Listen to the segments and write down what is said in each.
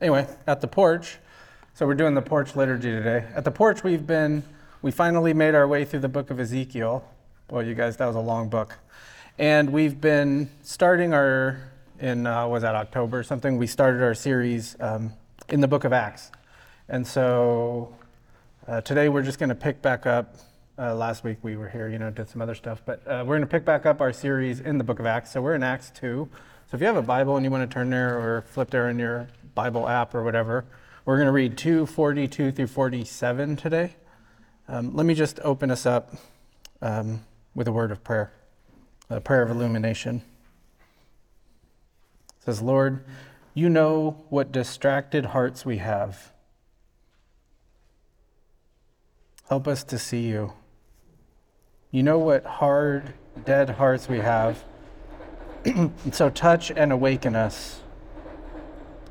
anyway, at the porch, so we're doing the porch liturgy today. At the porch, we've been, we finally made our way through the book of Ezekiel. Well, you guys, that was a long book. And we've been starting our, in, uh, was that October or something? We started our series um, in the book of Acts. And so uh, today we're just going to pick back up. Uh, last week we were here, you know, did some other stuff, but uh, we're going to pick back up our series in the book of Acts. So we're in Acts 2. So if you have a Bible and you want to turn there or flip there in your Bible app or whatever, we're going to read 242 through 47 today. Um, let me just open us up um, with a word of prayer, a prayer of illumination. It says, Lord, you know what distracted hearts we have. Help us to see you. You know what hard, dead hearts we have. so touch and awaken us.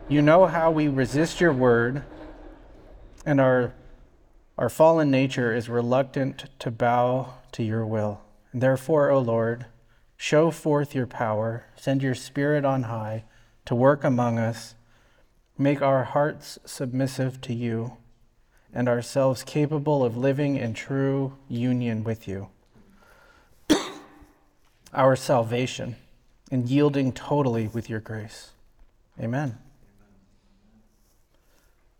You know how we resist your word, and our, our fallen nature is reluctant to bow to your will. Therefore, O Lord, show forth your power, send your spirit on high to work among us, make our hearts submissive to you, and ourselves capable of living in true union with you. our salvation and yielding totally with your grace. Amen.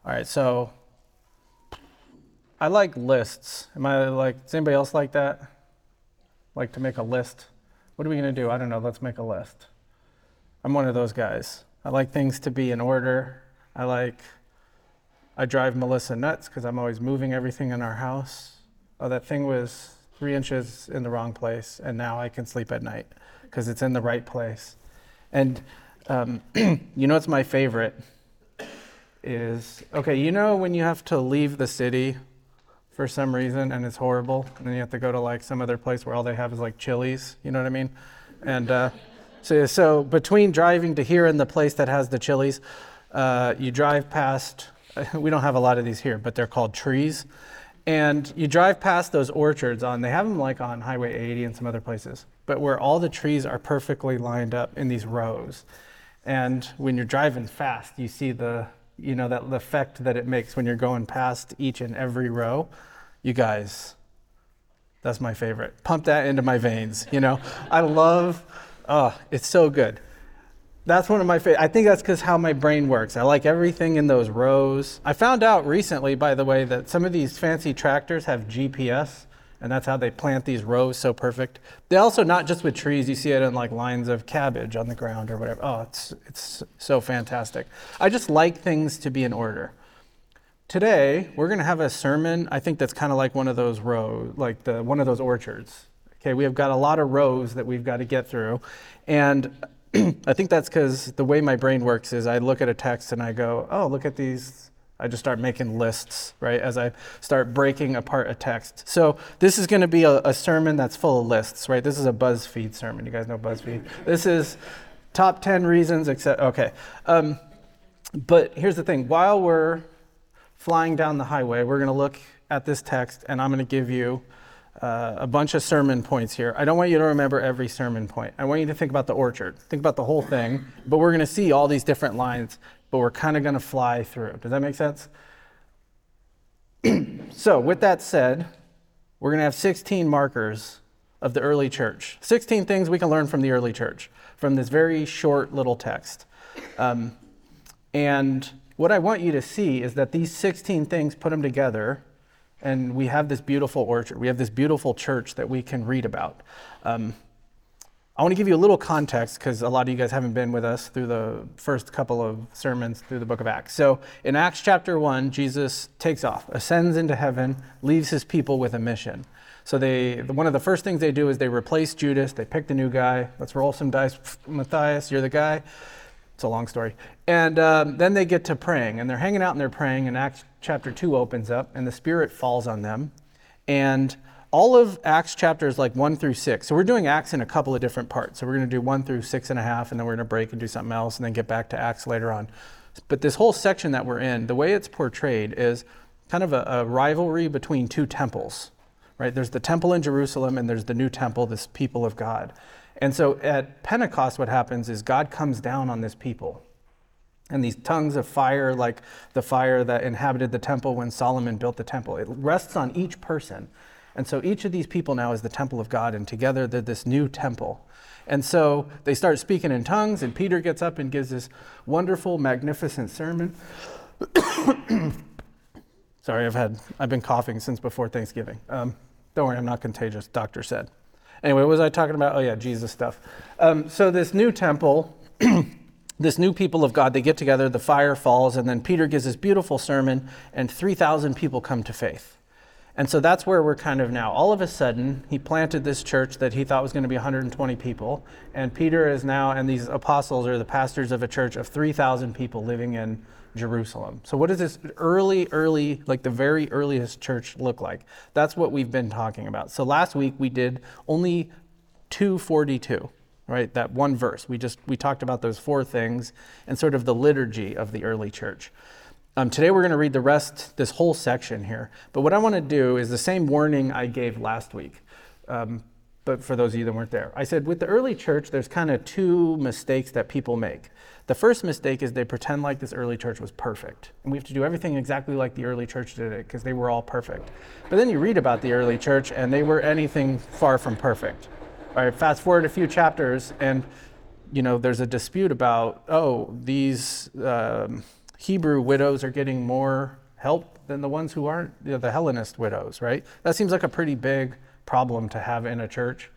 All right, so I like lists. Am I like, does anybody else like that? Like to make a list? What are we going to do? I don't know. Let's make a list. I'm one of those guys. I like things to be in order. I like, I drive Melissa nuts because I'm always moving everything in our house. Oh, that thing was three inches in the wrong place, and now I can sleep at night because it's in the right place. And um, you know what's my favorite? Is okay, you know when you have to leave the city for some reason and it's horrible, and then you have to go to like some other place where all they have is like chilies, you know what I mean? And uh, so, so between driving to here and the place that has the chilies, uh, you drive past, we don't have a lot of these here, but they're called trees. And you drive past those orchards on, they have them like on Highway 80 and some other places, but where all the trees are perfectly lined up in these rows. And when you're driving fast, you see the, you know, that effect that it makes when you're going past each and every row. You guys, that's my favorite. Pump that into my veins, you know. I love, oh, it's so good. That's one of my favorite. I think that's because how my brain works. I like everything in those rows. I found out recently, by the way, that some of these fancy tractors have GPS and that's how they plant these rows so perfect. They also not just with trees, you see it in like lines of cabbage on the ground or whatever. Oh, it's it's so fantastic. I just like things to be in order. Today, we're going to have a sermon, I think that's kind of like one of those rows, like the one of those orchards. Okay, we have got a lot of rows that we've got to get through. And I think that's cuz the way my brain works is I look at a text and I go, "Oh, look at these I just start making lists, right, as I start breaking apart a text. So this is going to be a, a, sermon that's full of lists, right? This is a BuzzFeed sermon. You guys know BuzzFeed? This is top 10 reasons, except, okay. Um, but here's the thing while we're flying down the highway, we're going to look at this text, and I'm going to give you uh, a bunch of sermon points here. I don't want you to remember every sermon point. I want you to think about the orchard, think about the whole thing, but we're going to see all these different lines but we're kind of going to fly through. Does that make sense? so, with that said, we're going to have 16 markers of the early church. 16 things we can learn from the early church from this very short little text. Um, and what I want you to see is that these 16 things put them together, and we have this beautiful orchard. We have this beautiful church that we can read about. Um, I want to give you a little context because a lot of you guys haven't been with us through the first couple of sermons through the book of Acts. So, in Acts chapter 1, Jesus takes off, ascends into heaven, leaves his people with a mission. So, they, one of the first things they do is they replace Judas, they pick the new guy. Let's roll some dice. Matthias, you're the guy. It's a long story. And um, then they get to praying, and they're hanging out and they're praying, and Acts chapter 2 opens up, and the Spirit falls on them. And all of Acts chapters like one through six. So we're doing Acts in a couple of different parts. So we're going to do one through six and a half, and then we're going to break and do something else, and then get back to Acts later on. But this whole section that we're in, the way it's portrayed is kind of a, a rivalry between two temples, right? There's the temple in Jerusalem, and there's the new temple, this people of God. And so at Pentecost, what happens is God comes down on this people. and these tongues of fire, like the fire that inhabited the temple when Solomon built the temple. It rests on each person. And so each of these people now is the temple of God, and together they're this new temple. And so they start speaking in tongues, and Peter gets up and gives this wonderful, magnificent sermon. Sorry, I've had I've been coughing since before Thanksgiving. Um, don't worry, I'm not contagious. Doctor said. Anyway, what was I talking about? Oh yeah, Jesus stuff. Um, so this new temple, this new people of God, they get together. The fire falls, and then Peter gives this beautiful sermon, and three thousand people come to faith. And so that's where we're kind of now. All of a sudden, he planted this church that he thought was going to be 120 people. And Peter is now, and these apostles are the pastors of a church of 3,000 people living in Jerusalem. So, what does this early, early, like the very earliest church look like? That's what we've been talking about. So, last week we did only 242 right that one verse we just we talked about those four things and sort of the liturgy of the early church um, today we're going to read the rest, this whole section here. But what I want to do is the same warning I gave last week. Um, but for those of you that weren't there, I said with the early church, there's kind of two mistakes that people make. The first mistake is they pretend like this early church was perfect. And we have to do everything exactly like the early church did it because they were all perfect. But then you read about the early church and they were anything far from perfect. All right, fast forward a few chapters and you know, there's a dispute about, oh, these um, Hebrew widows are getting more help than the ones who aren't you know, the Hellenist widows, right? That seems like a pretty big problem to have in a church.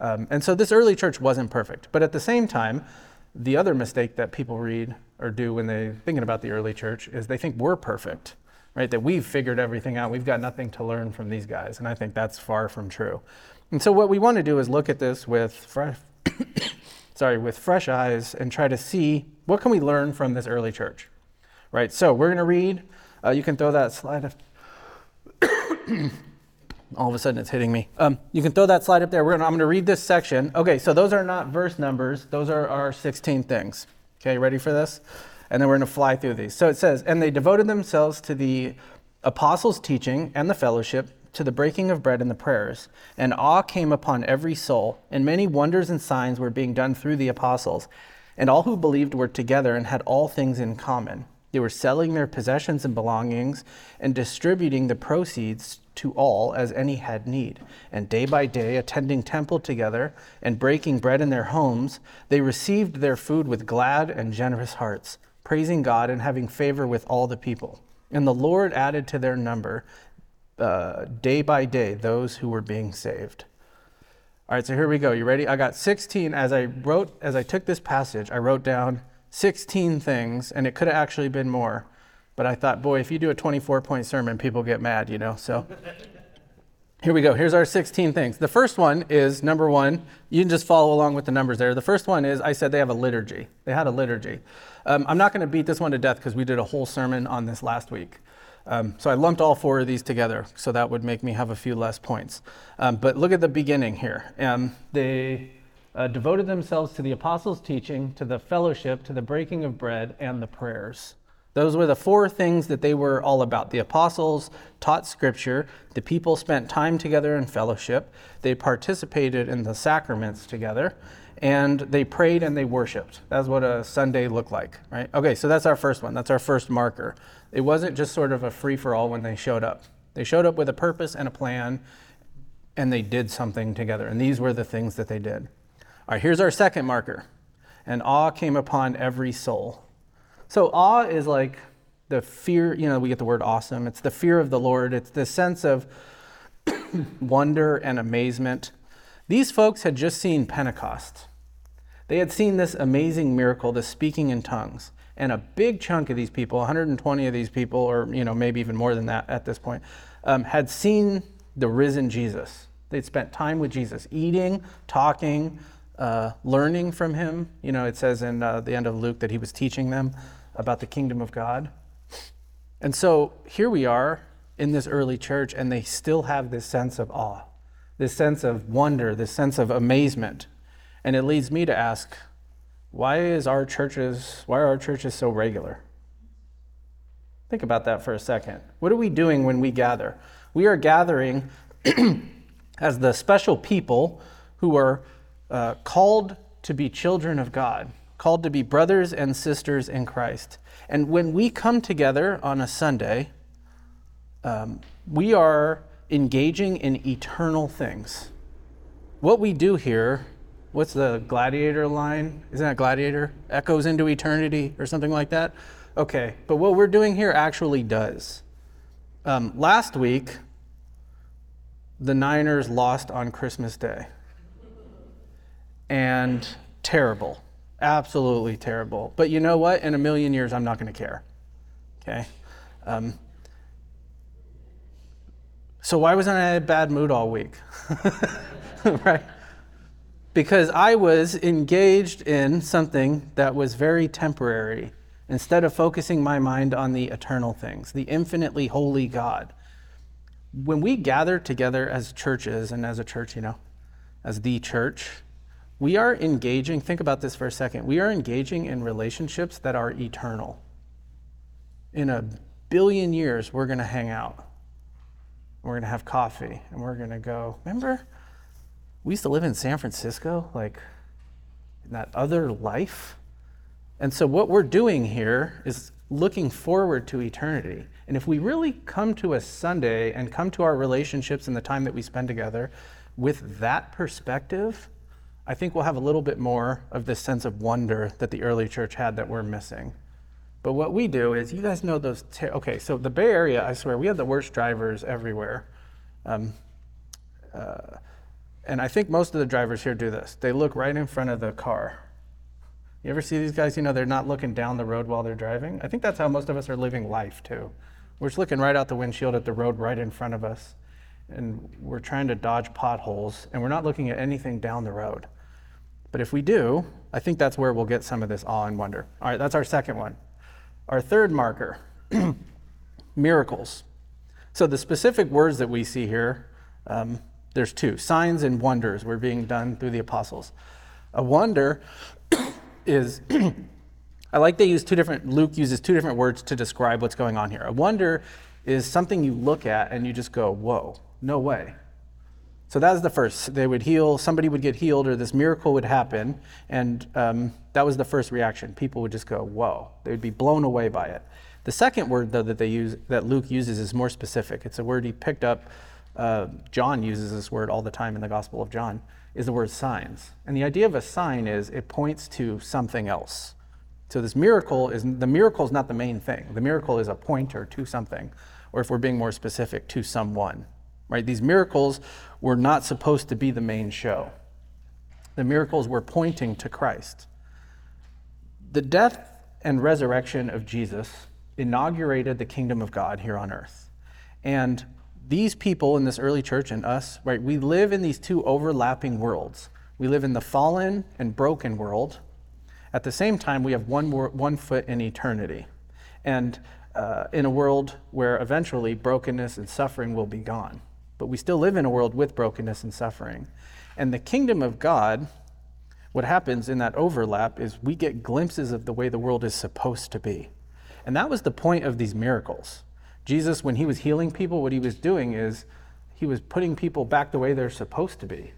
Um, and so this early church wasn't perfect. But at the same time, the other mistake that people read or do when they're thinking about the early church is they think we're perfect, right? That we've figured everything out. We've got nothing to learn from these guys. And I think that's far from true. And so what we want to do is look at this with fresh, sorry, with fresh eyes and try to see what can we learn from this early church right? So we're going to read. Uh, you can throw that slide up. All of a sudden, it's hitting me. Um, you can throw that slide up there. Gonna, I'm going to read this section. Okay, so those are not verse numbers. Those are our 16 things. Okay, ready for this? And then we're going to fly through these. So it says, And they devoted themselves to the apostles' teaching and the fellowship, to the breaking of bread and the prayers. And awe came upon every soul, and many wonders and signs were being done through the apostles. And all who believed were together and had all things in common they were selling their possessions and belongings and distributing the proceeds to all as any had need. And day by day, attending temple together and breaking bread in their homes, they received their food with glad and generous hearts, praising God and having favor with all the people. And the Lord added to their number uh, day by day those who were being saved. All right, so here we go. You ready? I got 16 as I wrote, as I took this passage, I wrote down 16 things, and it could have actually been more. But I thought, boy, if you do a 24 point sermon, people get mad, you know? So here we go. Here's our 16 things. The first one is number one, you can just follow along with the numbers there. The first one is I said they have a liturgy. They had a liturgy. Um, I'm not going to beat this one to death because we did a whole sermon on this last week. Um, so I lumped all four of these together, so that would make me have a few less points. Um, but look at the beginning here. Um, they uh, devoted themselves to the apostles' teaching, to the fellowship, to the breaking of bread, and the prayers. Those were the four things that they were all about. The apostles taught scripture, the people spent time together in fellowship, they participated in the sacraments together, and they prayed and they worshiped. That's what a Sunday looked like, right? Okay, so that's our first one. That's our first marker. It wasn't just sort of a free for all when they showed up. They showed up with a purpose and a plan, and they did something together. And these were the things that they did. All right, here's our second marker. And awe came upon every soul. So awe is like the fear, you know, we get the word awesome. It's the fear of the Lord. It's the sense of wonder and amazement. These folks had just seen Pentecost. They had seen this amazing miracle, this speaking in tongues. And a big chunk of these people, 120 of these people, or you know maybe even more than that at this point, um, had seen the risen Jesus. They'd spent time with Jesus, eating, talking, uh, learning from him. You know, it says in uh, the end of Luke that he was teaching them about the kingdom of God. And so here we are in this early church, and they still have this sense of awe, this sense of wonder, this sense of amazement. And it leads me to ask, why is our churches, why are our churches so regular? Think about that for a second. What are we doing when we gather? We are gathering as the special people who are uh, called to be children of God, called to be brothers and sisters in Christ. And when we come together on a Sunday, um, we are engaging in eternal things. What we do here, what's the gladiator line? Isn't that gladiator? Echoes into eternity or something like that? Okay, but what we're doing here actually does. Um, last week, the Niners lost on Christmas Day. And terrible. Absolutely terrible. But you know what? In a million years, I'm not going to care. Okay? Um, so, why wasn't I in a bad mood all week? right? Because I was engaged in something that was very temporary instead of focusing my mind on the eternal things, the infinitely holy God. When we gather together as churches and as a church, you know, as the church, we are engaging, think about this for a second, we are engaging in relationships that are eternal. In a billion years, we're going to hang out. We're going to have coffee and we're going to go, remember? We used to live in San Francisco, like in that other life. And so, what we're doing here is looking forward to eternity. And if we really come to a Sunday and come to our relationships and the time that we spend together with that perspective, I think we'll have a little bit more of this sense of wonder that the early church had that we're missing. But what we do is, you guys know those. Ter- okay, so the Bay Area, I swear, we have the worst drivers everywhere. Um, uh, and I think most of the drivers here do this. They look right in front of the car. You ever see these guys? You know, they're not looking down the road while they're driving. I think that's how most of us are living life too. We're just looking right out the windshield at the road right in front of us. And we're trying to dodge potholes, and we're not looking at anything down the road. But if we do, I think that's where we'll get some of this awe and wonder. All right, that's our second one. Our third marker miracles. So the specific words that we see here, um, there's two signs and wonders were being done through the apostles. A wonder is, I like they use two different, Luke uses two different words to describe what's going on here. A wonder is something you look at and you just go, whoa, no way. So that was the first. They would heal, somebody would get healed, or this miracle would happen. And um, that was the first reaction. People would just go, whoa. They would be blown away by it. The second word, though, that they use, that Luke uses is more specific. It's a word he picked up. Uh, John uses this word all the time in the Gospel of John is the word signs. And the idea of a sign is it points to something else. So this miracle is the miracle is not the main thing. The miracle is a pointer to something, or if we're being more specific, to someone. Right? These miracles were not supposed to be the main show. The miracles were pointing to Christ. The death and resurrection of Jesus inaugurated the kingdom of God here on earth. And these people in this early church and us, right, we live in these two overlapping worlds. We live in the fallen and broken world. At the same time, we have one, one foot in eternity. And uh, in a world where eventually brokenness and suffering will be gone. But we still live in a world with brokenness and suffering. And the kingdom of God, what happens in that overlap is we get glimpses of the way the world is supposed to be. And that was the point of these miracles. Jesus, when he was healing people, what he was doing is he was putting people back the way they're supposed to be.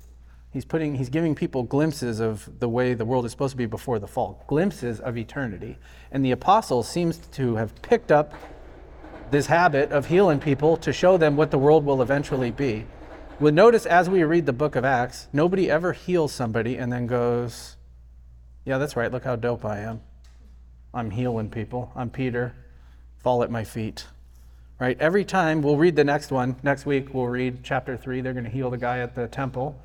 He's putting he's giving people glimpses of the way the world is supposed to be before the fall, glimpses of eternity. And the apostle seems to have picked up this habit of healing people to show them what the world will eventually be. We'll notice as we read the book of Acts, nobody ever heals somebody and then goes, Yeah, that's right, look how dope I am. I'm healing people. I'm Peter. Fall at my feet right? Every time we'll read the next one. Next week we'll read chapter three. They're going to heal the guy at the temple.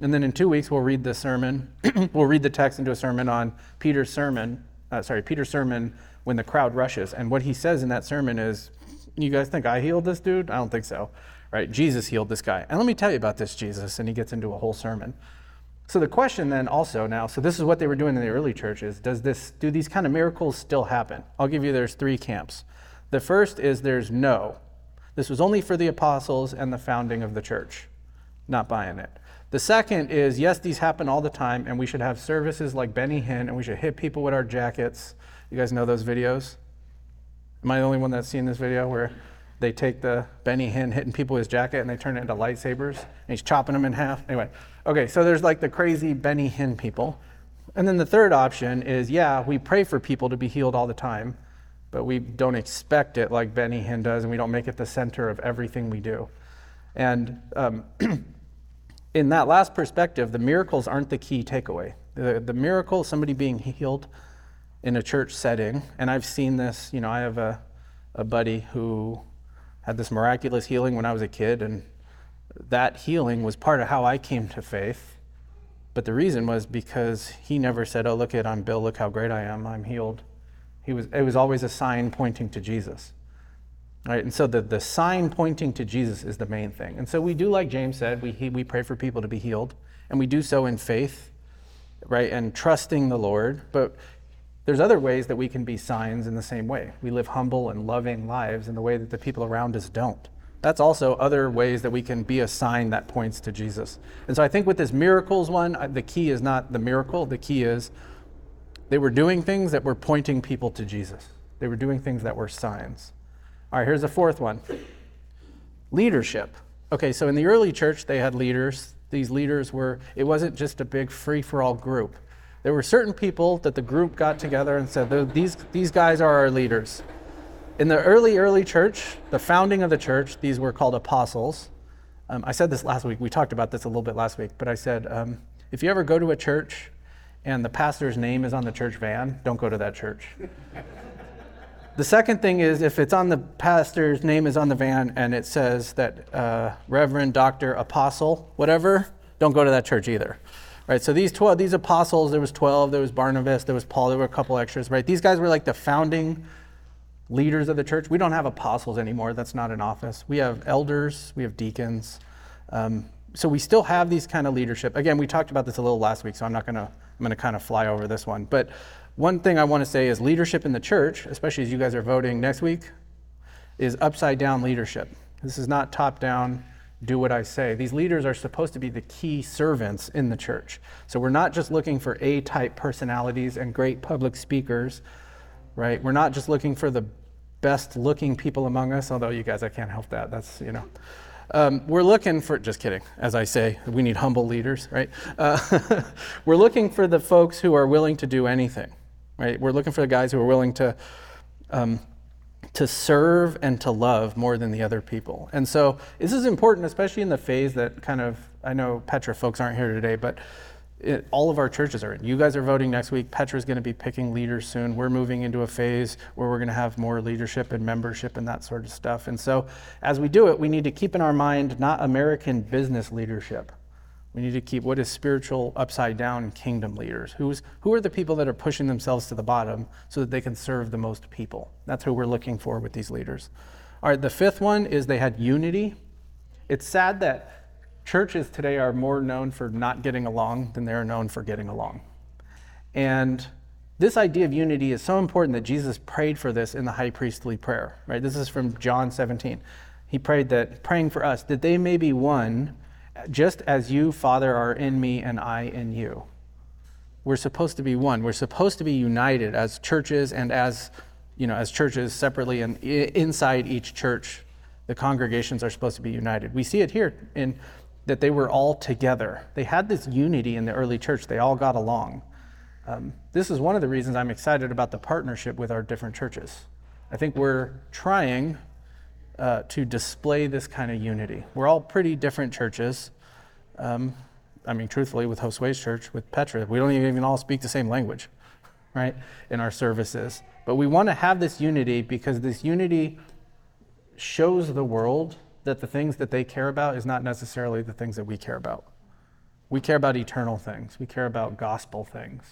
And then in two weeks we'll read the sermon. we'll read the text into a sermon on Peter's sermon. Uh, sorry, Peter's sermon when the crowd rushes. And what he says in that sermon is, "You guys think I healed this dude? I don't think so." Right? Jesus healed this guy. And let me tell you about this Jesus. And he gets into a whole sermon. So the question then also now, so this is what they were doing in the early churches. Does this do these kind of miracles still happen? I'll give you there's three camps. The first is there's no. This was only for the apostles and the founding of the church. Not buying it. The second is yes, these happen all the time, and we should have services like Benny Hinn, and we should hit people with our jackets. You guys know those videos? Am I the only one that's seen this video where they take the Benny Hinn hitting people with his jacket and they turn it into lightsabers and he's chopping them in half? Anyway, okay, so there's like the crazy Benny Hinn people. And then the third option is yeah, we pray for people to be healed all the time, but we don't expect it like Benny Hinn does, and we don't make it the center of everything we do. And um, in that last perspective, the miracles aren't the key takeaway. The, the miracle, somebody being healed in a church setting, and I've seen this, you know, I have a, a buddy who had this miraculous healing when I was a kid, and that healing was part of how I came to faith. But the reason was because he never said, Oh, look at I'm Bill, look how great I am, I'm healed. He was, it was always a sign pointing to Jesus. Right? And so the, the sign pointing to Jesus is the main thing. And so we do, like James said, we, we pray for people to be healed, and we do so in faith, right, and trusting the Lord. But there's other ways that we can be signs in the same way. We live humble and loving lives in the way that the people around us don't. That's also other ways that we can be a sign that points to Jesus. And so I think with this miracles one, the key is not the miracle, the key is they were doing things that were pointing people to Jesus. They were doing things that were signs. All right, here's the fourth one leadership. Okay, so in the early church, they had leaders. These leaders were, it wasn't just a big free for all group. There were certain people that the group got together and said, these, these guys are our leaders. In the early, early church, the founding of the church, these were called apostles. Um, I said this last week. We talked about this a little bit last week, but I said, um, if you ever go to a church and the pastor's name is on the church van, don't go to that church. The second thing is if it's on the pastor's name is on the van and it says that uh, Reverend, Doctor, Apostle, whatever, don't go to that church either. Right, so these 12, these apostles, there was 12, there was Barnabas, there was Paul, there were a couple extras, right? These guys were like the founding leaders of the church. We don't have apostles anymore. That's not an office. We have elders, we have deacons. Um, so we still have these kind of leadership. Again, we talked about this a little last week, so I'm not going to, I'm going to kind of fly over this one. But one thing I want to say is leadership in the church, especially as you guys are voting next week, is upside down leadership. This is not top down, do what I say. These leaders are supposed to be the key servants in the church. So we're not just looking for A type personalities and great public speakers, right? We're not just looking for the best looking people among us, although you guys, I can't help that. That's, you know. Um, we're looking for, just kidding, as I say, we need humble leaders, right? Uh, we're looking for the folks who are willing to do anything, right? We're looking for the guys who are willing to, um, to serve and to love more than the other people. And so this is important, especially in the phase that kind of, I know Petra folks aren't here today, but it, all of our churches are in. You guys are voting next week. Petra's going to be picking leaders soon. We're moving into a phase where we're going to have more leadership and membership and that sort of stuff. And so, as we do it, we need to keep in our mind not American business leadership. We need to keep what is spiritual upside down kingdom leaders. Who's, who are the people that are pushing themselves to the bottom so that they can serve the most people? That's who we're looking for with these leaders. All right, the fifth one is they had unity. It's sad that churches today are more known for not getting along than they're known for getting along. And this idea of unity is so important that Jesus prayed for this in the high priestly prayer, right? This is from John 17. He prayed that, praying for us, that they may be one, just as you, Father, are in me and I in you. We're supposed to be one. We're supposed to be united as churches and as, you know, as churches separately and inside each church. The congregations are supposed to be united. We see it here in that they were all together. They had this unity in the early church, they all got along. Um, this is one of the reasons I'm excited about the partnership with our different churches. I think we're trying uh, to display this kind of unity. We're all pretty different churches. Um, I mean, truthfully, with Josue's church, with Petra, we don't even all speak the same language, right, in our services. But we want to have this unity because this unity shows the world that the things that they care about is not necessarily the things that we care about. We care about eternal things, we care about gospel things.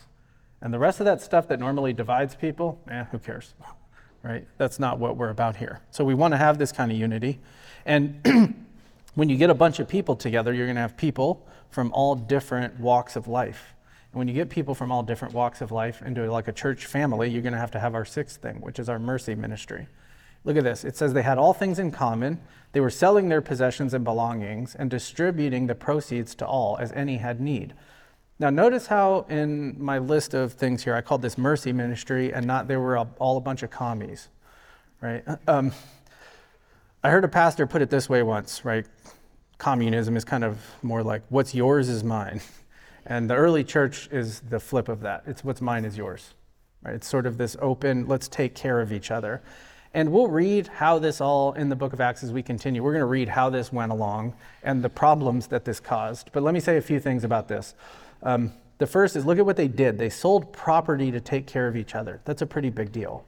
And the rest of that stuff that normally divides people, eh, who cares? Right? That's not what we're about here. So we want to have this kind of unity. And when you get a bunch of people together, you're going to have people from all different walks of life. And when you get people from all different walks of life into like a church family, you're going to have to have our sixth thing, which is our mercy ministry. Look at this. It says they had all things in common. They were selling their possessions and belongings and distributing the proceeds to all as any had need. Now, notice how in my list of things here, I called this mercy ministry and not they were all a bunch of commies, right? Um, I heard a pastor put it this way once, right? Communism is kind of more like what's yours is mine. And the early church is the flip of that. It's what's mine is yours. Right? It's sort of this open, let's take care of each other. And we'll read how this all in the book of Acts as we continue. We're going to read how this went along and the problems that this caused. But let me say a few things about this. Um, the first is look at what they did. They sold property to take care of each other. That's a pretty big deal.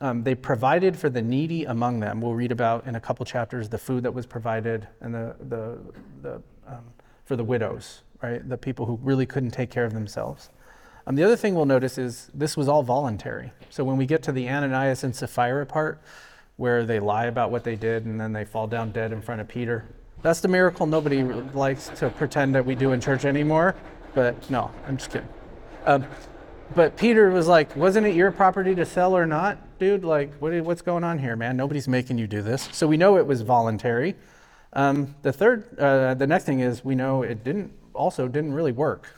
Um, they provided for the needy among them. We'll read about in a couple chapters the food that was provided and the, the, the um, for the widows, right? The people who really couldn't take care of themselves. Um, the other thing we'll notice is this was all voluntary. So when we get to the Ananias and Sapphira part, where they lie about what they did and then they fall down dead in front of Peter, that's the miracle nobody likes to pretend that we do in church anymore. But no, I'm just kidding. Um, but Peter was like, wasn't it your property to sell or not, dude? Like, what, what's going on here, man? Nobody's making you do this. So we know it was voluntary. Um, the third, uh, the next thing is we know it didn't, also didn't really work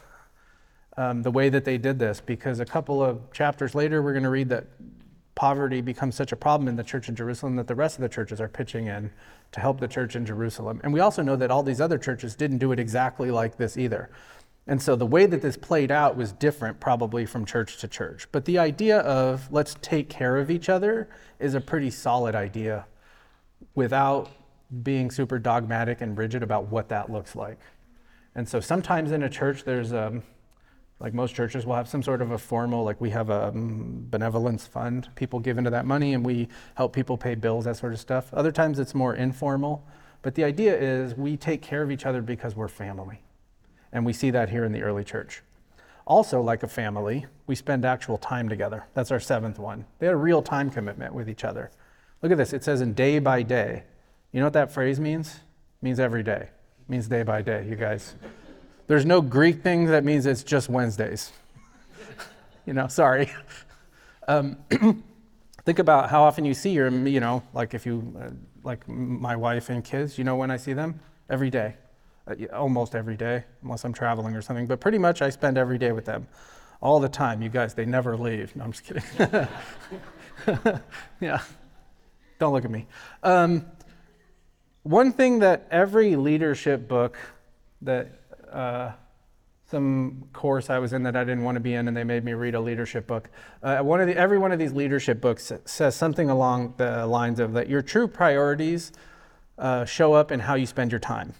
um, the way that they did this, because a couple of chapters later, we're going to read that poverty becomes such a problem in the church in Jerusalem that the rest of the churches are pitching in to help the church in Jerusalem. And we also know that all these other churches didn't do it exactly like this either. And so the way that this played out was different probably from church to church. But the idea of let's take care of each other is a pretty solid idea without being super dogmatic and rigid about what that looks like. And so sometimes in a church, there's um, like most churches will have some sort of a formal, like we have a um, benevolence fund. People give into that money and we help people pay bills, that sort of stuff. Other times it's more informal. But the idea is we take care of each other because we're family. And we see that here in the early church. Also, like a family, we spend actual time together. That's our seventh one. They had a real time commitment with each other. Look at this. It says in day by day. You know what that phrase means? It means every day. It means day by day, you guys. There's no Greek thing that means it's just Wednesdays. you know, sorry. Um, think about how often you see your, you know, like if you, uh, like my wife and kids, you know when I see them? Every day almost every day, unless I'm traveling or something. But pretty much I spend every day with them, all the time. You guys, they never leave. No, I'm just kidding. yeah, don't look at me. Um, one thing that every leadership book that uh, some course I was in that I didn't want to be in, and they made me read a leadership book. Uh, one of the, every one of these leadership books says something along the lines of that your true priorities uh, show up in how you spend your time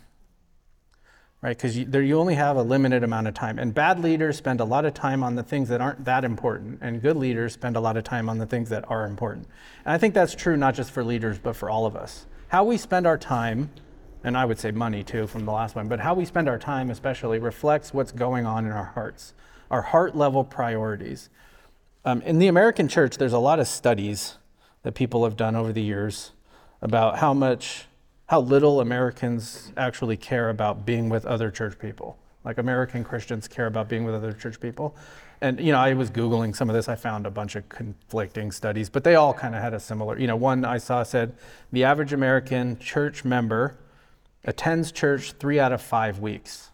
right? Because you, you only have a limited amount of time. And bad leaders spend a lot of time on the things that aren't that important, and good leaders spend a lot of time on the things that are important. And I think that's true not just for leaders, but for all of us. How we spend our time, and I would say money too from the last one, but how we spend our time especially reflects what's going on in our hearts, our heart level priorities. Um, in the American church, there's a lot of studies that people have done over the years about how much how little Americans actually care about being with other church people. Like American Christians care about being with other church people. And, you know, I was Googling some of this. I found a bunch of conflicting studies, but they all kind of had a similar, you know, one I saw said the average American church member attends church three out of five weeks.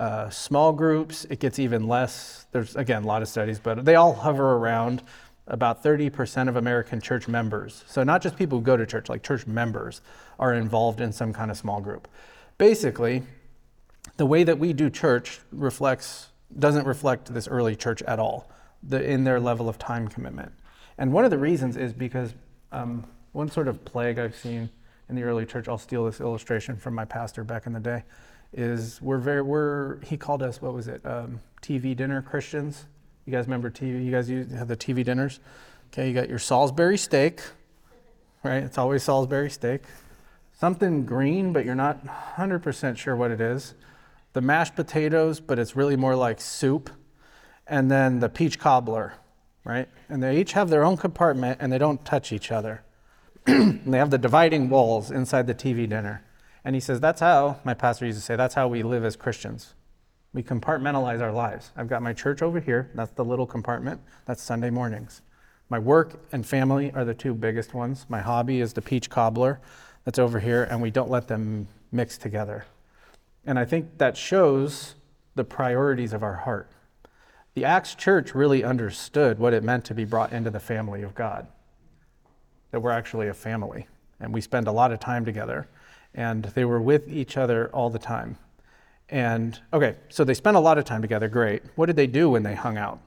Uh, small groups, it gets even less. There's, again, a lot of studies, but they all hover around about 30% of American church members, so not just people who go to church, like church members, are involved in some kind of small group. Basically, the way that we do church reflects doesn't reflect this early church at all the, in their level of time commitment. And one of the reasons is because um, one sort of plague I've seen in the early church, I'll steal this illustration from my pastor back in the day, is we're very, we're, he called us, what was it, um, TV dinner Christians. You guys remember TV? You guys have the TV dinners? Okay, you got your Salisbury steak, right? It's always Salisbury steak. Something green, but you're not 100% sure what it is. The mashed potatoes, but it's really more like soup. And then the peach cobbler, right? And they each have their own compartment and they don't touch each other. and they have the dividing walls inside the TV dinner. And he says, That's how, my pastor used to say, that's how we live as Christians. We compartmentalize our lives. I've got my church over here, that's the little compartment, that's Sunday mornings. My work and family are the two biggest ones. My hobby is the peach cobbler that's over here, and we don't let them mix together. And I think that shows the priorities of our heart. The Acts church really understood what it meant to be brought into the family of God, that we're actually a family, and we spend a lot of time together, and they were with each other all the time. And okay, so they spent a lot of time together. Great. What did they do when they hung out?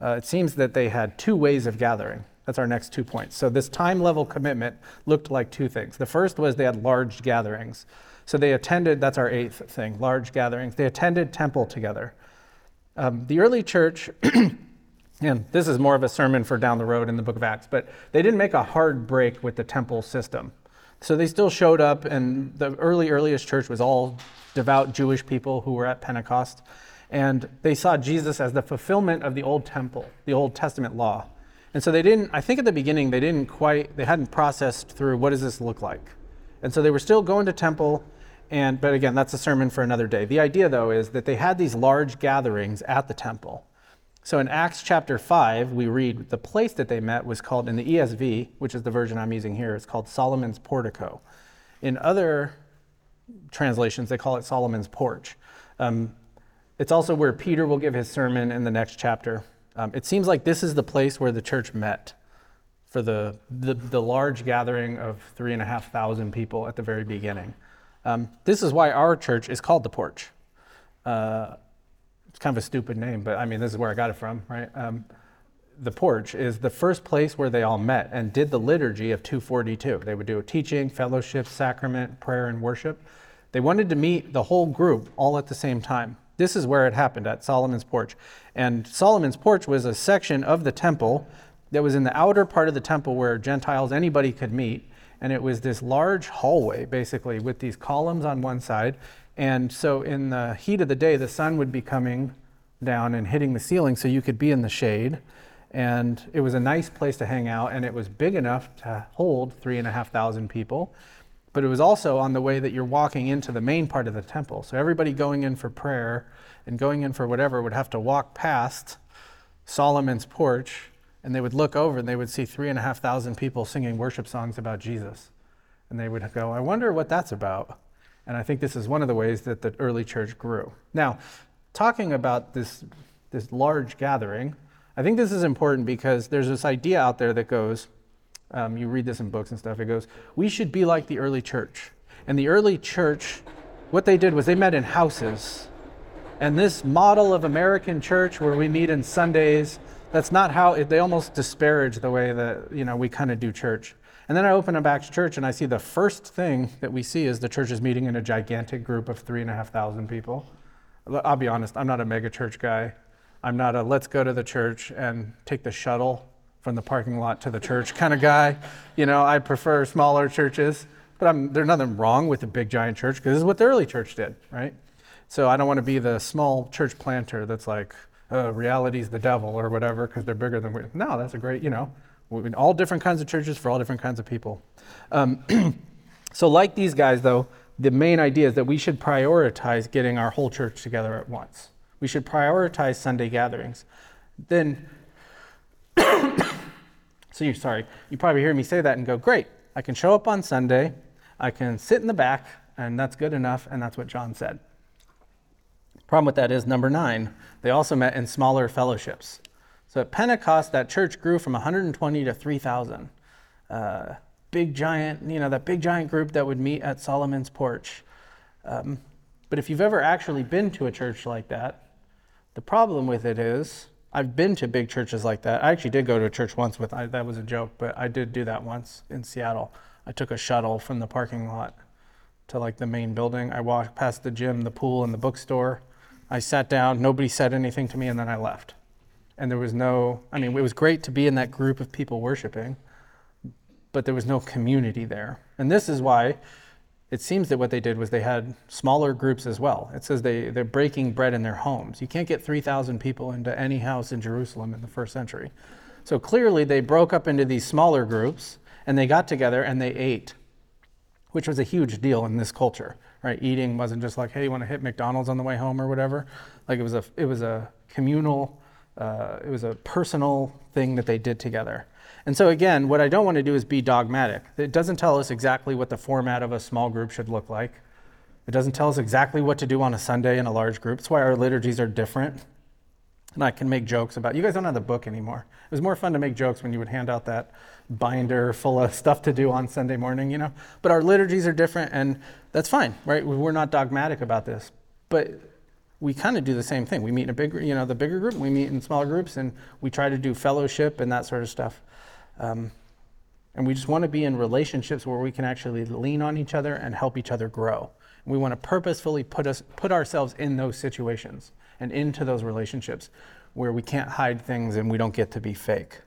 Uh, it seems that they had two ways of gathering. That's our next two points. So this time level commitment looked like two things. The first was they had large gatherings. So they attended, that's our eighth thing, large gatherings. They attended temple together. Um, the early church, and this is more of a sermon for down the road in the book of Acts, but they didn't make a hard break with the temple system. So they still showed up, and the early, earliest church was all devout Jewish people who were at Pentecost. And they saw Jesus as the fulfillment of the Old Temple, the Old Testament law. And so they didn't, I think at the beginning, they didn't quite, they hadn't processed through what does this look like. And so they were still going to temple, and, but again, that's a sermon for another day. The idea, though, is that they had these large gatherings at the temple. So in Acts chapter 5, we read the place that they met was called, in the ESV, which is the version I'm using here, it's called Solomon's Portico. In other translations, they call it Solomon's Porch. Um, it's also where Peter will give his sermon in the next chapter. Um, it seems like this is the place where the church met for the, the, the large gathering of three and a half thousand people at the very beginning. Um, this is why our church is called the Porch. Uh, kind of a stupid name, but I mean, this is where I got it from, right? Um, the porch is the first place where they all met and did the liturgy of 242. They would do a teaching, fellowship, sacrament, prayer, and worship. They wanted to meet the whole group all at the same time. This is where it happened at Solomon's porch. And Solomon's porch was a section of the temple that was in the outer part of the temple where Gentiles, anybody could meet. And it was this large hallway, basically, with these columns on one side. And so, in the heat of the day, the sun would be coming down and hitting the ceiling so you could be in the shade. And it was a nice place to hang out, and it was big enough to hold three and a half thousand people. But it was also on the way that you're walking into the main part of the temple. So, everybody going in for prayer and going in for whatever would have to walk past Solomon's porch and they would look over and they would see three and a half thousand people singing worship songs about Jesus. And they would go, I wonder what that's about. And I think this is one of the ways that the early church grew. Now, talking about this, this large gathering, I think this is important because there's this idea out there that goes, um, you read this in books and stuff, it goes, we should be like the early church. And the early church, what they did was they met in houses. And this model of American church where we meet in Sundays that's not how it, they almost disparage the way that you know we kind of do church. And then I open up Acts Church and I see the first thing that we see is the church is meeting in a gigantic group of three and a half thousand people. I'll be honest, I'm not a mega church guy. I'm not a let's go to the church and take the shuttle from the parking lot to the church kind of guy. You know, I prefer smaller churches, but I'm, there's nothing wrong with a big giant church because this is what the early church did, right? So I don't want to be the small church planter that's like, uh, reality's the devil or whatever because they're bigger than we. No, that's a great, you know, all different kinds of churches for all different kinds of people. Um, so, like these guys, though, the main idea is that we should prioritize getting our whole church together at once. We should prioritize Sunday gatherings. Then, so you're sorry, you probably hear me say that and go, great, I can show up on Sunday, I can sit in the back, and that's good enough, and that's what John said. Problem with that is number nine, they also met in smaller fellowships. So at Pentecost, that church grew from 120 to 3,000. Uh, big giant, you know, that big giant group that would meet at Solomon's porch. Um, but if you've ever actually been to a church like that, the problem with it is, I've been to big churches like that. I actually did go to a church once with, I, that was a joke, but I did do that once in Seattle. I took a shuttle from the parking lot to like the main building. I walked past the gym, the pool, and the bookstore I sat down, nobody said anything to me, and then I left. And there was no, I mean, it was great to be in that group of people worshiping, but there was no community there. And this is why it seems that what they did was they had smaller groups as well. It says they, they're breaking bread in their homes. You can't get 3,000 people into any house in Jerusalem in the first century. So clearly they broke up into these smaller groups and they got together and they ate, which was a huge deal in this culture right? Eating wasn't just like, hey, you want to hit McDonald's on the way home or whatever. Like it was a it was a communal, uh, it was a personal thing that they did together. And so again, what I don't want to do is be dogmatic. It doesn't tell us exactly what the format of a small group should look like. It doesn't tell us exactly what to do on a Sunday in a large group. That's why our liturgies are different. And I can make jokes about. You guys don't have the book anymore. It was more fun to make jokes when you would hand out that binder full of stuff to do on Sunday morning, you know. But our liturgies are different, and that's fine, right? We're not dogmatic about this. But we kind of do the same thing. We meet in a big, you know, the bigger group, we meet in smaller groups, and we try to do fellowship and that sort of stuff. Um, and we just want to be in relationships where we can actually lean on each other and help each other grow. We want to purposefully put us put ourselves in those situations and into those relationships where we can't hide things and we don't get to be fake.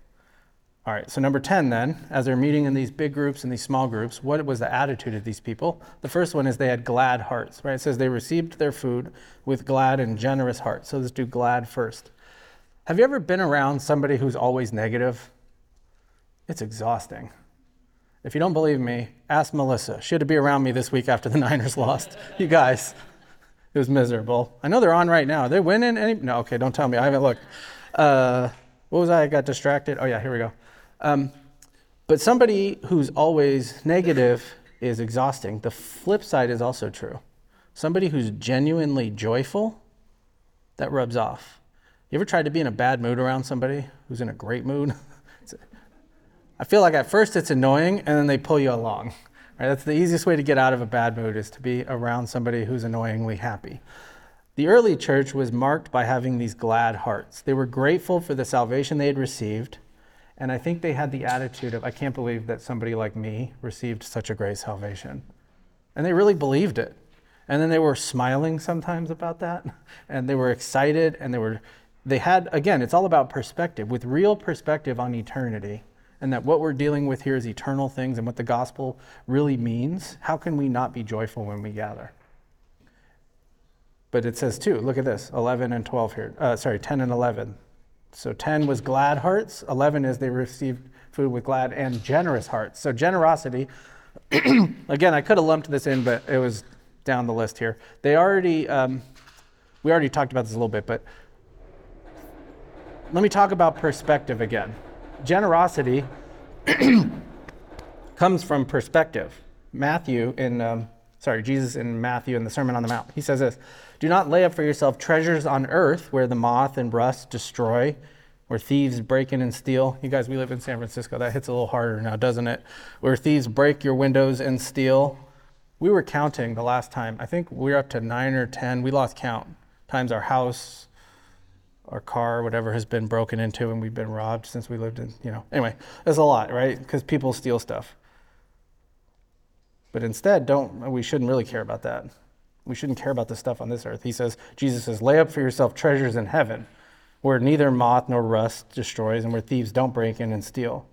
All right, so number 10 then, as they're meeting in these big groups and these small groups, what was the attitude of these people? The first one is they had glad hearts, right? It says they received their food with glad and generous hearts. So let's do glad first. Have you ever been around somebody who's always negative? It's exhausting. If you don't believe me, ask Melissa. She had to be around me this week after the Niners lost. You guys, it was miserable. I know they're on right now. Are they winning any? No, okay, don't tell me. I haven't looked. Uh, what was I? I got distracted. Oh, yeah, here we go. Um, but somebody who's always negative is exhausting. The flip side is also true. Somebody who's genuinely joyful, that rubs off. You ever tried to be in a bad mood around somebody who's in a great mood? I feel like at first it's annoying and then they pull you along. Right? That's the easiest way to get out of a bad mood is to be around somebody who's annoyingly happy. The early church was marked by having these glad hearts. They were grateful for the salvation they had received, and I think they had the attitude of, I can't believe that somebody like me received such a great salvation. And they really believed it. And then they were smiling sometimes about that, and they were excited, and they were, they had, again, it's all about perspective. With real perspective on eternity, and that what we're dealing with here is eternal things and what the gospel really means, how can we not be joyful when we gather? But it says too, look at this 11 and 12 here. Uh, sorry, 10 and 11. So 10 was glad hearts, 11 is they received food with glad and generous hearts. So generosity, again, I could have lumped this in, but it was down the list here. They already, um, we already talked about this a little bit, but let me talk about perspective again generosity comes from perspective. Matthew in, um, sorry, Jesus in Matthew in the Sermon on the Mount, he says this Do not lay up for yourself treasures on earth where the moth and rust destroy, where thieves break in and steal. You guys, we live in San Francisco. That hits a little harder now, doesn't it? Where thieves break your windows and steal. We were counting the last time. I think we we're up to nine or 10. We lost count. Times our house, our car, whatever has been broken into and we've been robbed since we lived in, you know. Anyway, there's a lot, right? Because people steal stuff. But instead, don't we shouldn't really care about that. We shouldn't care about the stuff on this earth. He says, Jesus says, lay up for yourself treasures in heaven, where neither moth nor rust destroys, and where thieves don't break in and steal.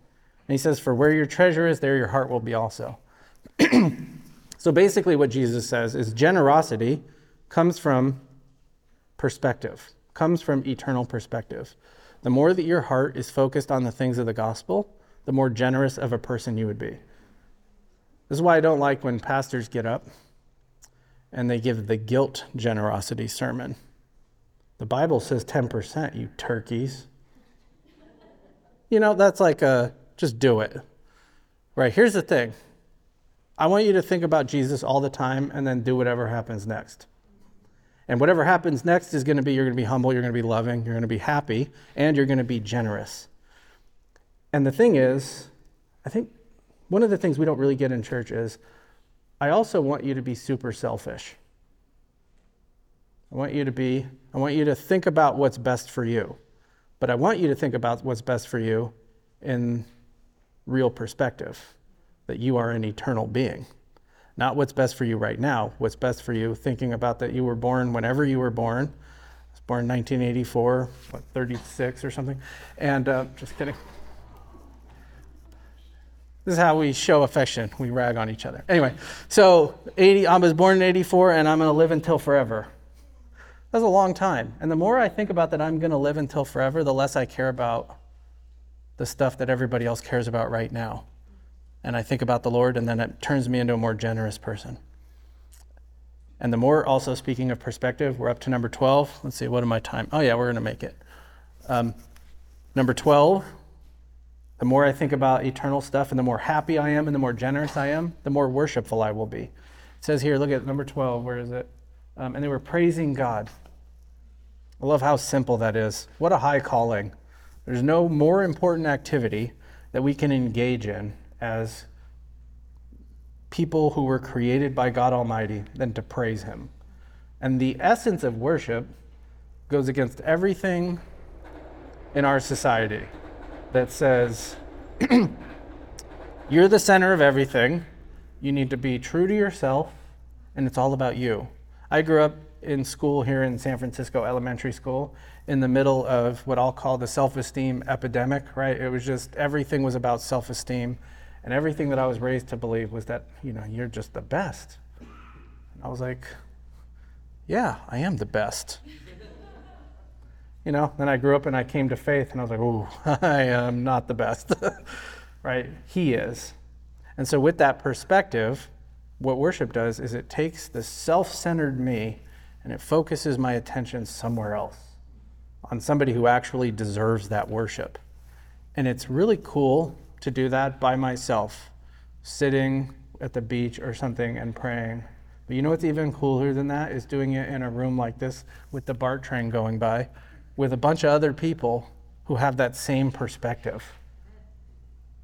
And he says, For where your treasure is, there your heart will be also. so basically, what Jesus says is generosity comes from perspective comes from eternal perspective. The more that your heart is focused on the things of the gospel, the more generous of a person you would be. This is why I don't like when pastors get up and they give the guilt generosity sermon. The Bible says 10%, you turkeys. You know, that's like a just do it. Right, here's the thing I want you to think about Jesus all the time and then do whatever happens next. And whatever happens next is going to be you're going to be humble, you're going to be loving, you're going to be happy, and you're going to be generous. And the thing is, I think one of the things we don't really get in church is I also want you to be super selfish. I want you to be, I want you to think about what's best for you. But I want you to think about what's best for you in real perspective, that you are an eternal being not what's best for you right now, what's best for you, thinking about that you were born whenever you were born. I was born in 1984, what, 36 or something. And uh, just kidding. This is how we show affection. We rag on each other. Anyway, so 80, I was born in 84 and I'm going to live until forever. That's a long time. And the more I think about that I'm going to live until forever, the less I care about the stuff that everybody else cares about right now and I think about the Lord, and then it turns me into a more generous person. And the more, also speaking of perspective, we're up to number 12. Let's see, what am I time? Oh, yeah, we're going to make it. Um, number 12, the more I think about eternal stuff and the more happy I am and the more generous I am, the more worshipful I will be. It says here, look at number 12, where is it? Um, and they were praising God. I love how simple that is. What a high calling. There's no more important activity that we can engage in as people who were created by God Almighty than to praise Him. And the essence of worship goes against everything in our society that says, you're the center of everything, you need to be true to yourself, and it's all about you. I grew up in school here in San Francisco Elementary School in the middle of what I'll call the self esteem epidemic, right? It was just everything was about self esteem. And everything that I was raised to believe was that, you know, you're just the best. And I was like, yeah, I am the best. You know, then I grew up and I came to faith and I was like, ooh, I am not the best, right? He is. And so, with that perspective, what worship does is it takes the self centered me and it focuses my attention somewhere else on somebody who actually deserves that worship. And it's really cool to do that by myself, sitting at the beach or something and praying. But you know what's even cooler than that is doing it in a room like this with the BART train going by with a bunch of other people who have that same perspective.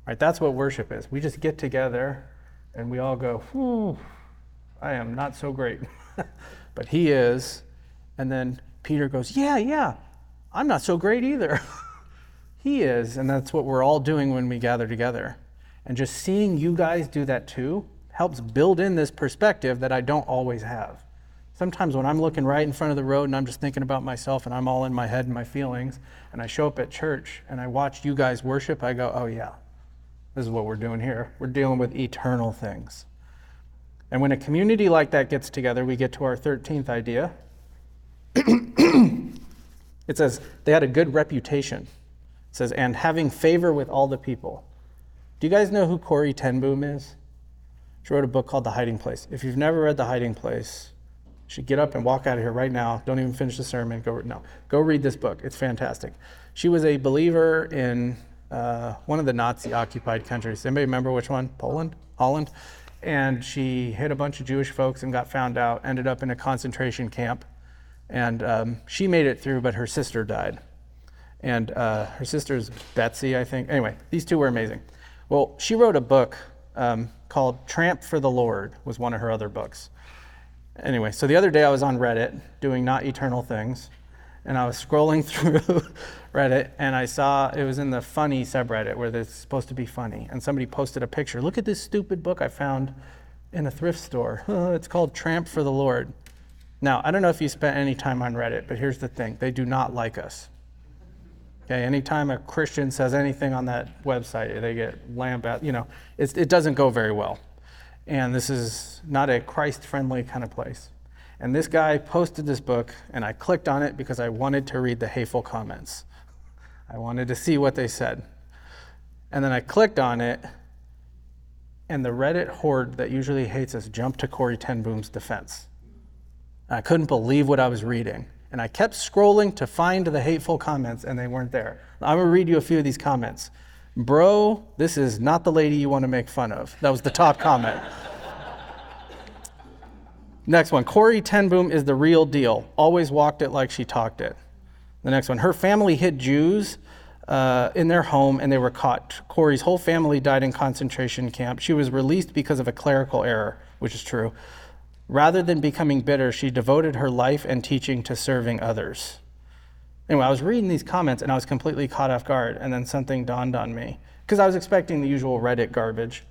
Right? That's what worship is. We just get together and we all go, Whew, I am not so great. but he is. And then Peter goes, Yeah, yeah, I'm not so great either. he is. And that's what we're all doing when we gather together. And just seeing you guys do that too helps build in this perspective that I don't always have. Sometimes when I'm looking right in front of the road and I'm just thinking about myself and I'm all in my head and my feelings, and I show up at church and I watch you guys worship, I go, oh yeah, this is what we're doing here. We're dealing with eternal things. And when a community like that gets together, we get to our 13th idea. it says, they had a good reputation. It says, and having favor with all the people. Do you guys know who Corrie ten Boom is? She wrote a book called The Hiding Place. If you've never read The Hiding Place, should get up and walk out of here right now. Don't even finish the sermon. Go no, go read this book. It's fantastic. She was a believer in uh, one of the Nazi-occupied countries. Anybody remember which one? Poland, Holland and she hit a bunch of Jewish folks and got found out, ended up in a concentration camp. And um, she made it through, but her sister died. And uh, her sister's Betsy, I think. Anyway, these two were amazing. Well, she wrote a book um, called Tramp for the Lord, was one of her other books. Anyway, so the other day I was on Reddit doing not eternal things, and I was scrolling through Reddit and I saw it was in the funny subreddit where it's supposed to be funny. And somebody posted a picture. Look at this stupid book I found in a thrift store. it's called Tramp for the Lord. Now, I don't know if you spent any time on Reddit, but here's the thing they do not like us. Okay, anytime a Christian says anything on that website, they get lambasted. You know, it doesn't go very well. And this is not a Christ friendly kind of place. And this guy posted this book, and I clicked on it because I wanted to read the hateful comments. I wanted to see what they said. And then I clicked on it, and the Reddit horde that usually hates us jumped to Corrie ten Boom's defense. I couldn't believe what I was reading. And I kept scrolling to find the hateful comments, and they weren't there. I'm going to read you a few of these comments. Bro, this is not the lady you want to make fun of. That was the top comment. Next one Corrie ten Boom is the real deal. Always walked it like she talked it. The next one her family hid Jews uh, in their home and they were caught. Corrie's whole family died in concentration camp. She was released because of a clerical error, which is true. Rather than becoming bitter, she devoted her life and teaching to serving others. Anyway, I was reading these comments and I was completely caught off guard, and then something dawned on me because I was expecting the usual Reddit garbage.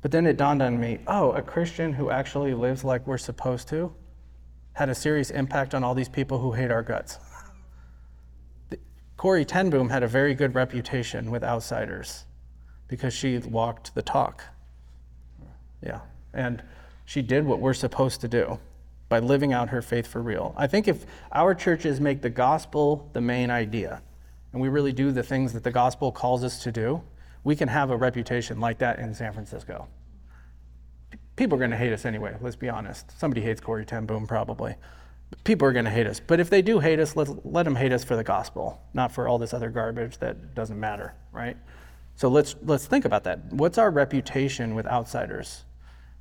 But then it dawned on me oh, a Christian who actually lives like we're supposed to had a serious impact on all these people who hate our guts. Corrie ten Boom had a very good reputation with outsiders because she walked the talk. Yeah. And she did what we're supposed to do by living out her faith for real. I think if our churches make the gospel the main idea, and we really do the things that the gospel calls us to do, we can have a reputation like that in San Francisco. People are going to hate us anyway, let's be honest. Somebody hates Corrie ten Boom probably. People are going to hate us. But if they do hate us, let, let them hate us for the gospel, not for all this other garbage that doesn't matter, right? So let's, let's think about that. What's our reputation with outsiders?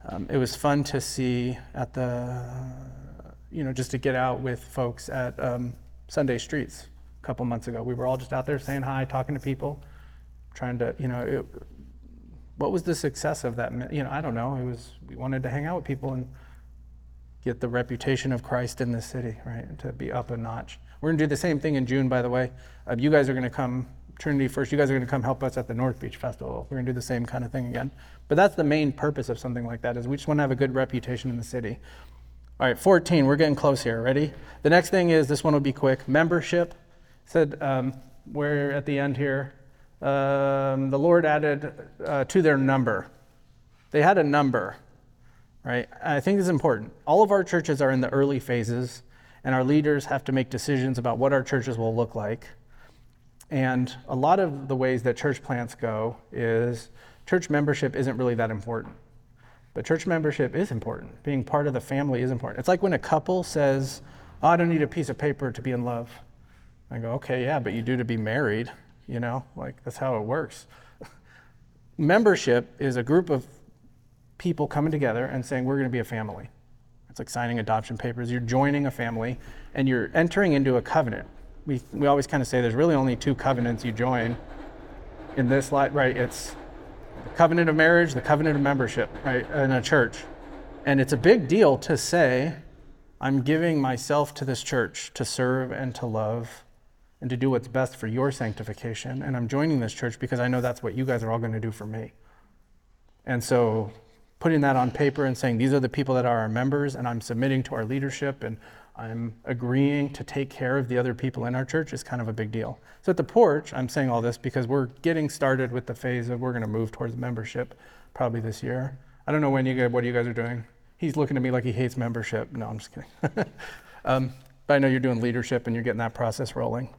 Um, it was fun to see at the, you know, just to get out with folks at um, Sunday Streets a couple months ago. We were all just out there saying hi, talking to people trying to, you know, it, what was the success of that? You know, I don't know. It was we wanted to hang out with people and get the reputation of Christ in the city, right? To be up a notch. We're going to do the same thing in June, by the way. Uh, you guys are going to come, Trinity First, you guys are going to come help us at the North Beach Festival. We're going to do the same kind of thing again. But that's the main purpose of something like that is we just want to have a good reputation in the city. All right, 14, we're getting close here. Ready? The next thing is this one will be quick. Membership. Said um, we're at the end here. Um, the Lord added uh, to their number. They had a number, right? I think this is important. All of our churches are in the early phases, and our leaders have to make decisions about what our churches will look like. And a lot of the ways that church plants go is church membership isn't really that important. But church membership is important. Being part of the family is important. It's like when a couple says, oh, I don't need a piece of paper to be in love. I go, okay, yeah, but you do to be married, you know, like that's how it works. Membership is a group of people coming together and saying, we're going to be a family. It's like signing adoption papers. You're joining a family and you're entering into a covenant. We, we always kind of say there's really only two covenants you join in this life, right? It's the covenant of marriage, the covenant of membership, right, in a church. And it's a big deal to say, I'm giving myself to this church to serve and to love and to do what's best for your sanctification. And I'm joining this church because I know that's what you guys are all going to do for me. And so putting that on paper and saying, these are the people that are our members, and I'm submitting to our leadership, and I'm agreeing to take care of the other people in our church is kind of a big deal. So at the porch, I'm saying all this because we're getting started with the phase of we're going to move towards membership probably this year. I don't know when you guys, what you guys are doing. He's looking at me like he hates membership. No, I'm just kidding. um, but I know you're doing leadership and you're getting that process rolling.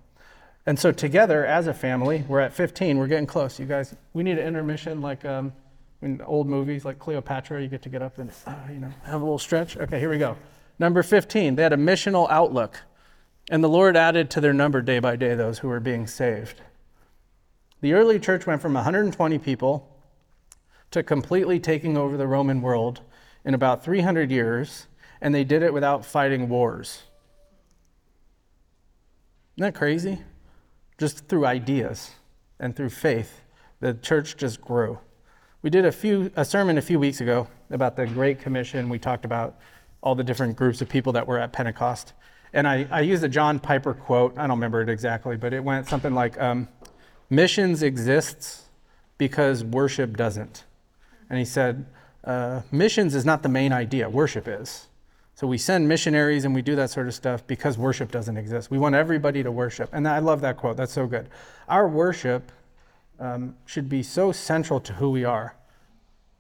And so together as a family, we're at 15. We're getting close. You guys, we need an intermission like um, in old movies like Cleopatra. You get to get up and uh, you know have a little stretch. Okay, here we go. Number 15. They had a missional outlook, and the Lord added to their number day by day those who were being saved. The early church went from 120 people to completely taking over the Roman world in about 300 years, and they did it without fighting wars. Isn't that crazy? Just through ideas and through faith, the church just grew. We did a few a sermon a few weeks ago about the Great Commission. We talked about all the different groups of people that were at Pentecost. And I, I used a John Piper quote. I don't remember it exactly, but it went something like um, Missions exists because worship doesn't. And he said, uh, Missions is not the main idea, worship is. So we send missionaries and we do that sort of stuff because worship doesn't exist. We want everybody to worship. And I love that quote. That's so good. Our worship um, should be so central to who we are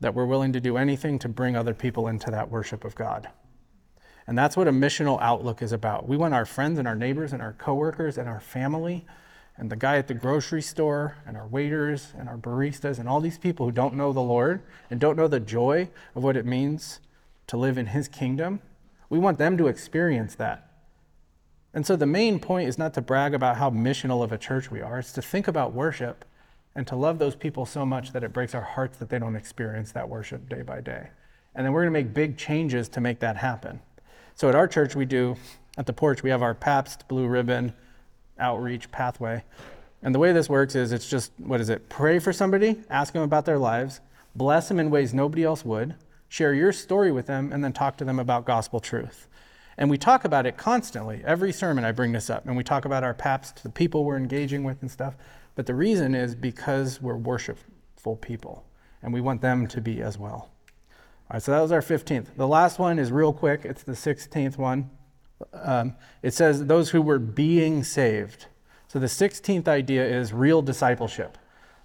that we're willing to do anything to bring other people into that worship of God. And that's what a missional outlook is about. We want our friends and our neighbors and our coworkers and our family and the guy at the grocery store and our waiters and our baristas and all these people who don't know the Lord and don't know the joy of what it means to live in his kingdom we want them to experience that. And so the main point is not to brag about how missional of a church we are, it's to think about worship and to love those people so much that it breaks our hearts that they don't experience that worship day by day. And then we're going to make big changes to make that happen. So at our church, we do, at the porch, we have our Pabst Blue Ribbon outreach pathway. And the way this works is it's just, what is it? Pray for somebody, ask them about their lives, bless them in ways nobody else would, share your story with them, and then talk to them about gospel truth. And we talk about it constantly. Every sermon I bring this up, and we talk about our PAPS, the people we're engaging with and stuff. But the reason is because we're worshipful people, and we want them to be as well. All right, so that was our 15th. The last one is real quick, it's the 16th one. Um, it says, those who were being saved. So the 16th idea is real discipleship.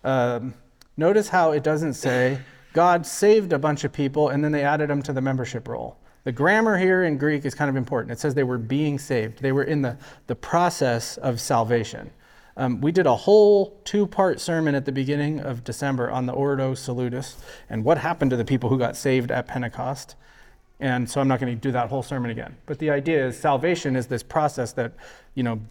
Um, notice how it doesn't say, God saved a bunch of people and then they added them to the membership roll. The grammar here in Greek is kind of important. It says they were being saved, they were in the, the process of salvation. Um, we did a whole two part sermon at the beginning of December on the Ordo Salutis and what happened to the people who got saved at Pentecost. And so I'm not going to do that whole sermon again. But the idea is salvation is this process that, you know,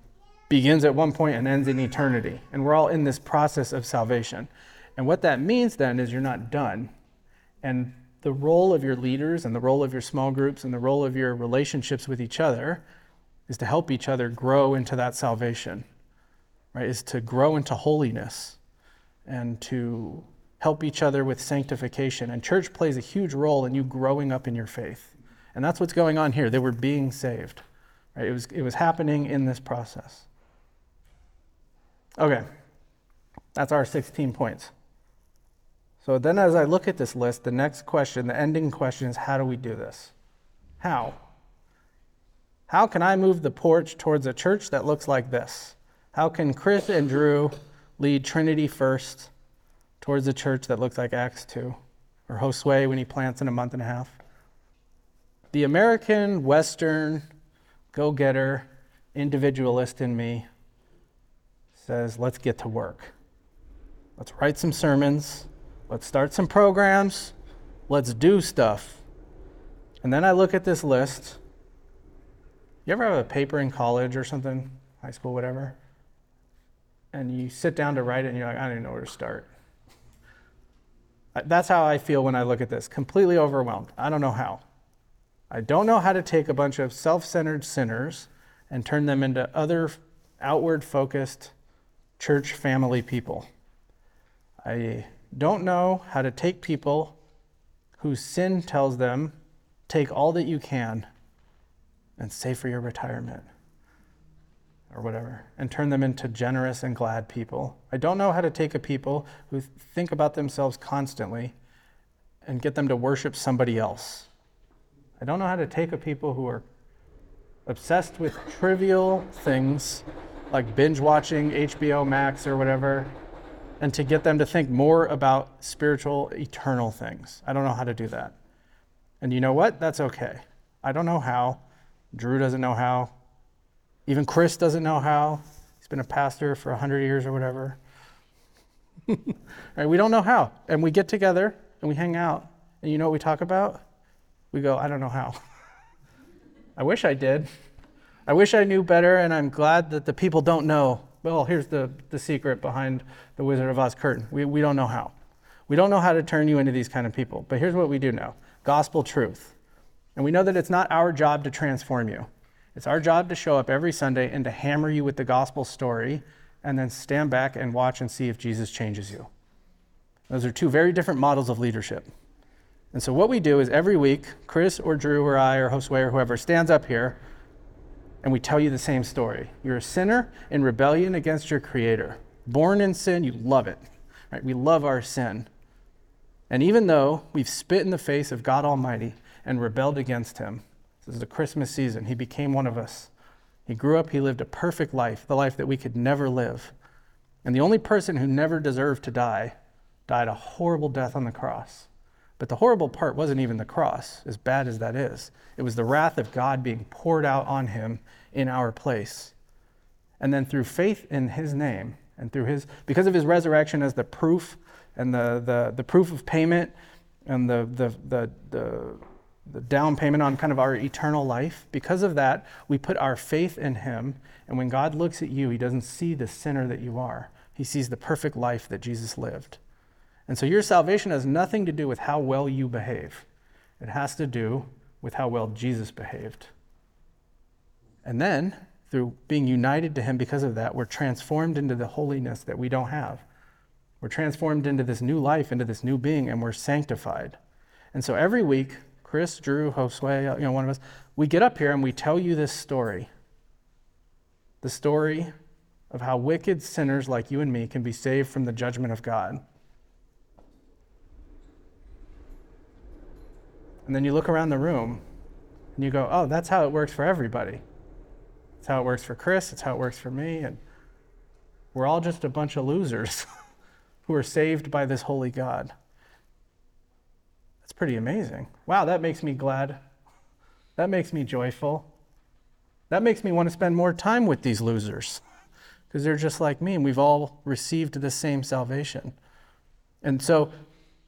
begins at one point and ends in eternity. And we're all in this process of salvation. And what that means then is you're not done. And the role of your leaders and the role of your small groups and the role of your relationships with each other is to help each other grow into that salvation, right? Is to grow into holiness and to help each other with sanctification. And church plays a huge role in you growing up in your faith And that's what's going on here. They were being saved. Right? It, was, it was happening in this process. Okay, that's our 16 points. So then, as I look at this list, the next question, the ending question is how do we do this? How? How can I move the porch towards a church that looks like this? How can Chris and Drew lead Trinity first towards a church that looks like Acts 2? Or Josue when he plants in a month and a half? The American, Western, go getter, individualist in me says, let's get to work. Let's write some sermons. Let's start some programs. Let's do stuff. And then I look at this list. You ever have a paper in college or something, high school, whatever? And you sit down to write it and you're like, I don't even know where to start. That's how I feel when I look at this completely overwhelmed. I don't know how. I don't know how to take a bunch of self centered sinners and turn them into other outward focused church family people. I don't know how to take people whose sin tells them, take all that you can and save for your retirement or whatever, and turn them into generous and glad people. I don't know how to take a people who think about themselves constantly and get them to worship somebody else I don't know how to take a people who are obsessed with trivial things like binge watching HBO Max or whatever and to get them to think more about spiritual, eternal things. I don't know how to do that. And you know what? That's okay. I don't know how. Drew doesn't know how. Even Chris doesn't know how. He's been a pastor for 100 years or whatever. right? We don't know how. And we get together and we hang out. And you know what we talk about? we go, I don't know how. I wish I did. I wish I knew better, and I'm glad that the people don't know. Well, here's the, the secret behind the Wizard of Oz curtain. We, we don't know how. We don't know how to turn you into these kind of people. But here's what we do know gospel truth. And we know that it's not our job to transform you. It's our job to show up every Sunday and to hammer you with the gospel story and then stand back and watch and see if Jesus changes you. Those are two very different models of leadership. And so what we do is every week, Chris or Drew or I or Josue or whoever stands up here and we tell you the same story. You're a sinner in rebellion against your creator. Born in sin, you love it. Right? We love our sin. And even though we've spit in the face of God Almighty and rebelled against him, this is the Christmas season, he became one of us. He grew up, he lived a perfect life, the life that we could never live. And the only person who never deserved to die died a horrible death on the cross. But the horrible part wasn't even the cross, as bad as that is. It was the wrath of God being poured out on him in our place. And then through faith in his name and through his, because of his resurrection as the proof and the, the, the proof of payment and the, the, the, the, the down payment on kind of our eternal life, because of that, we put our faith in him. And when God looks at you, he doesn't see the sinner that you are, he sees the perfect life that Jesus lived. And so your salvation has nothing to do with how well you behave, it has to do with how well Jesus behaved. And then, through being united to Him because of that, we're transformed into the holiness that we don't have. We're transformed into this new life, into this new being, and we're sanctified. And so every week, Chris, Drew, Josue, you know, one of us, we get up here and we tell you this story. The story of how wicked sinners like you and me can be saved from the judgment of God. And then you look around the room and you go, oh, that's how it works for everybody. It's how it works for Chris, it's how it works for me. And we're all just a bunch of losers who are saved by this holy God. Pretty amazing. Wow, that makes me glad. That makes me joyful. That makes me want to spend more time with these losers because they're just like me and we've all received the same salvation. And so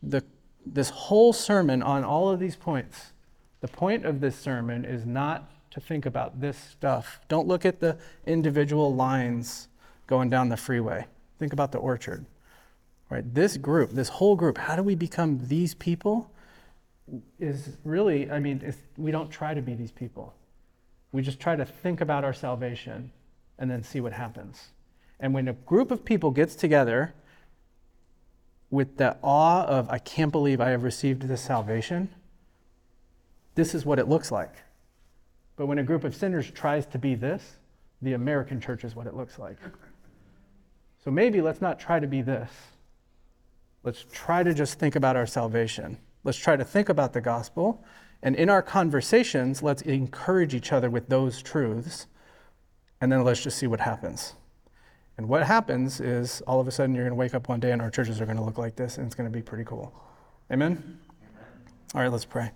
the this whole sermon on all of these points, the point of this sermon is not to think about this stuff. Don't look at the individual lines going down the freeway. Think about the orchard. Right? This group, this whole group, how do we become these people? Is really, I mean, we don't try to be these people. We just try to think about our salvation and then see what happens. And when a group of people gets together with the awe of, I can't believe I have received this salvation, this is what it looks like. But when a group of sinners tries to be this, the American church is what it looks like. So maybe let's not try to be this. Let's try to just think about our salvation. Let's try to think about the gospel. And in our conversations, let's encourage each other with those truths. And then let's just see what happens. And what happens is all of a sudden you're going to wake up one day and our churches are going to look like this, and it's going to be pretty cool. Amen? Amen. All right, let's pray.